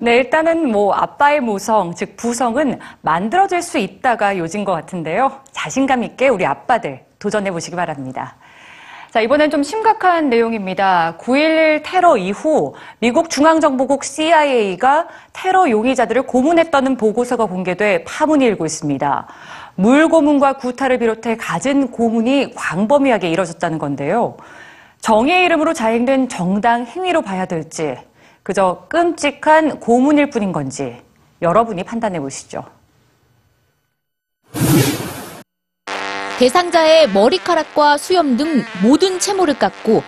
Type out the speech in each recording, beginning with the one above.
네, 일단은 뭐 아빠의 모성, 즉 부성은 만들어질 수 있다가 요진 것 같은데요. 자신감 있게 우리 아빠들 도전해 보시기 바랍니다. 자, 이번엔 좀 심각한 내용입니다. 9.11 테러 이후 미국 중앙정보국 CIA가 테러 용의자들을 고문했다는 보고서가 공개돼 파문이 일고 있습니다. 물고문과 구타를 비롯해 갖은 고문이 광범위하게 이뤄졌다는 건데요. 정의의 이름으로 자행된 정당 행위로 봐야 될지, 그저 끔찍한 고문일 뿐인 건지 여러분이 판단해 보시죠. 대상자의 머리카락과 수염 등 모든 채모를 깎고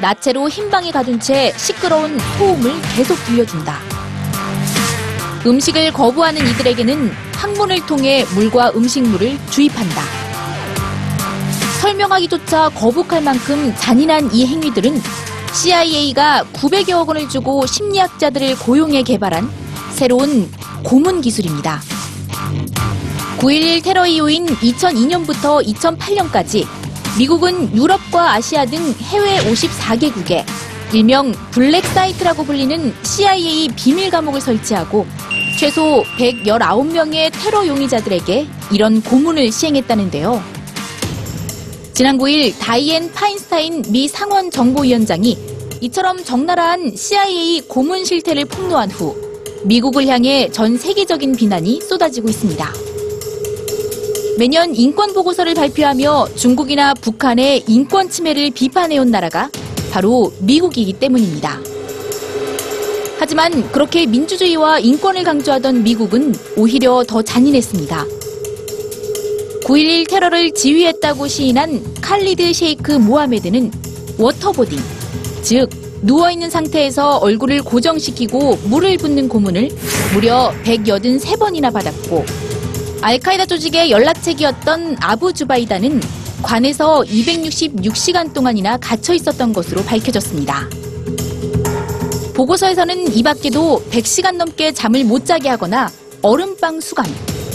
나체로 흰방에 가둔 채 시끄러운 소음을 계속 들려준다. 음식을 거부하는 이들에게는 항문을 통해 물과 음식물을 주입한다. 설명하기조차 거북할 만큼 잔인한 이 행위들은 CIA가 900여억 원을 주고 심리학자들을 고용해 개발한 새로운 고문 기술입니다. 9.11 테러 이후인 2002년부터 2008년까지 미국은 유럽과 아시아 등 해외 54개국에 일명 블랙 사이트라고 불리는 CIA 비밀 감옥을 설치하고 최소 119명의 테러 용의자들에게 이런 고문을 시행했다는데요. 지난 9일 다이앤 파인스타인 미 상원 정보위원장이 이처럼 적나라한 CIA 고문 실태를 폭로한 후 미국을 향해 전 세계적인 비난이 쏟아지고 있습니다. 매년 인권 보고서를 발표하며 중국이나 북한의 인권 침해를 비판해온 나라가 바로 미국이기 때문입니다. 하지만 그렇게 민주주의와 인권을 강조하던 미국은 오히려 더 잔인했습니다. 9.11 테러를 지휘했다고 시인한 칼리드 셰이크 모하메드는 waterboarding, 즉 누워있는 상태에서 얼굴을 고정시키고 물을 붓는 고문을 무려 183번이나 받았고 알카이다 조직의 연락책이었던 아부 주바이다는 관에서 266시간 동안이나 갇혀 있었던 것으로 밝혀졌습니다. 보고서에서는 이 밖에도 100시간 넘게 잠을 못 자게 하거나 얼음빵 수감,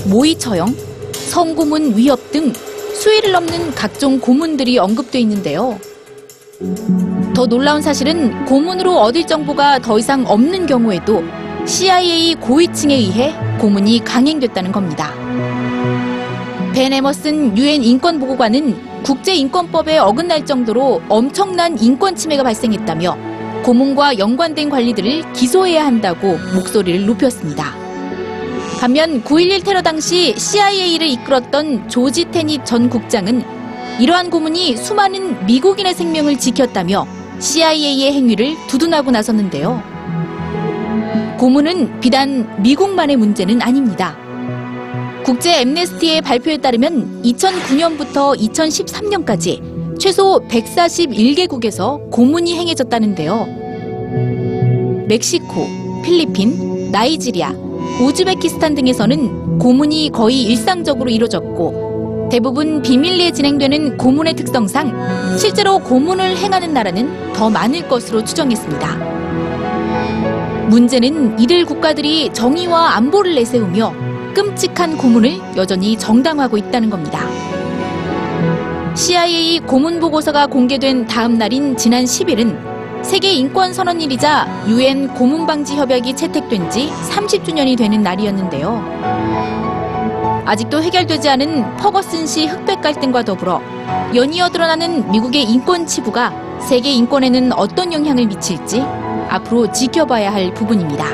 모의 처형, 성고문 위협 등 수위를 넘는 각종 고문들이 언급돼 있는데요. 더 놀라운 사실은 고문으로 얻을 정보가 더 이상 없는 경우에도 CIA 고위층에 의해 고문이 강행됐다는 겁니다. 벤 에머슨 유엔 인권보고관은 국제인권법에 어긋날 정도로 엄청난 인권 침해가 발생했다며 고문과 연관된 관리들을 기소해야 한다고 목소리를 높였습니다. 반면 9.11 테러 당시 CIA를 이끌었던 조지 테닛 전 국장은 이러한 고문이 수많은 미국인의 생명을 지켰다며 CIA의 행위를 두둔하고 나섰는데요. 고문은 비단 미국만의 문제는 아닙니다. 국제 엠네스티의 발표에 따르면 2009년부터 2013년까지 최소 141개국에서 고문이 행해졌다는데요. 멕시코, 필리핀, 나이지리아, 우즈베키스탄 등에서는 고문이 거의 일상적으로 이루어졌고 대부분 비밀리에 진행되는 고문의 특성상 실제로 고문을 행하는 나라는 더 많을 것으로 추정했습니다. 문제는 이들 국가들이 정의와 안보를 내세우며 끔찍한 고문을 여전히 정당화하고 있다는 겁니다. CIA 고문 보고서가 공개된 다음 날인 지난 10일은 세계 인권 선언일이자 유엔 고문 방지 협약이 채택된 지 30주년이 되는 날이었는데요. 아직도 해결되지 않은 퍼거슨 시 흑백 갈등과 더불어 연이어 드러나는 미국의 인권 치부가 세계 인권에는 어떤 영향을 미칠지 앞으로 지켜봐야 할 부분입니다.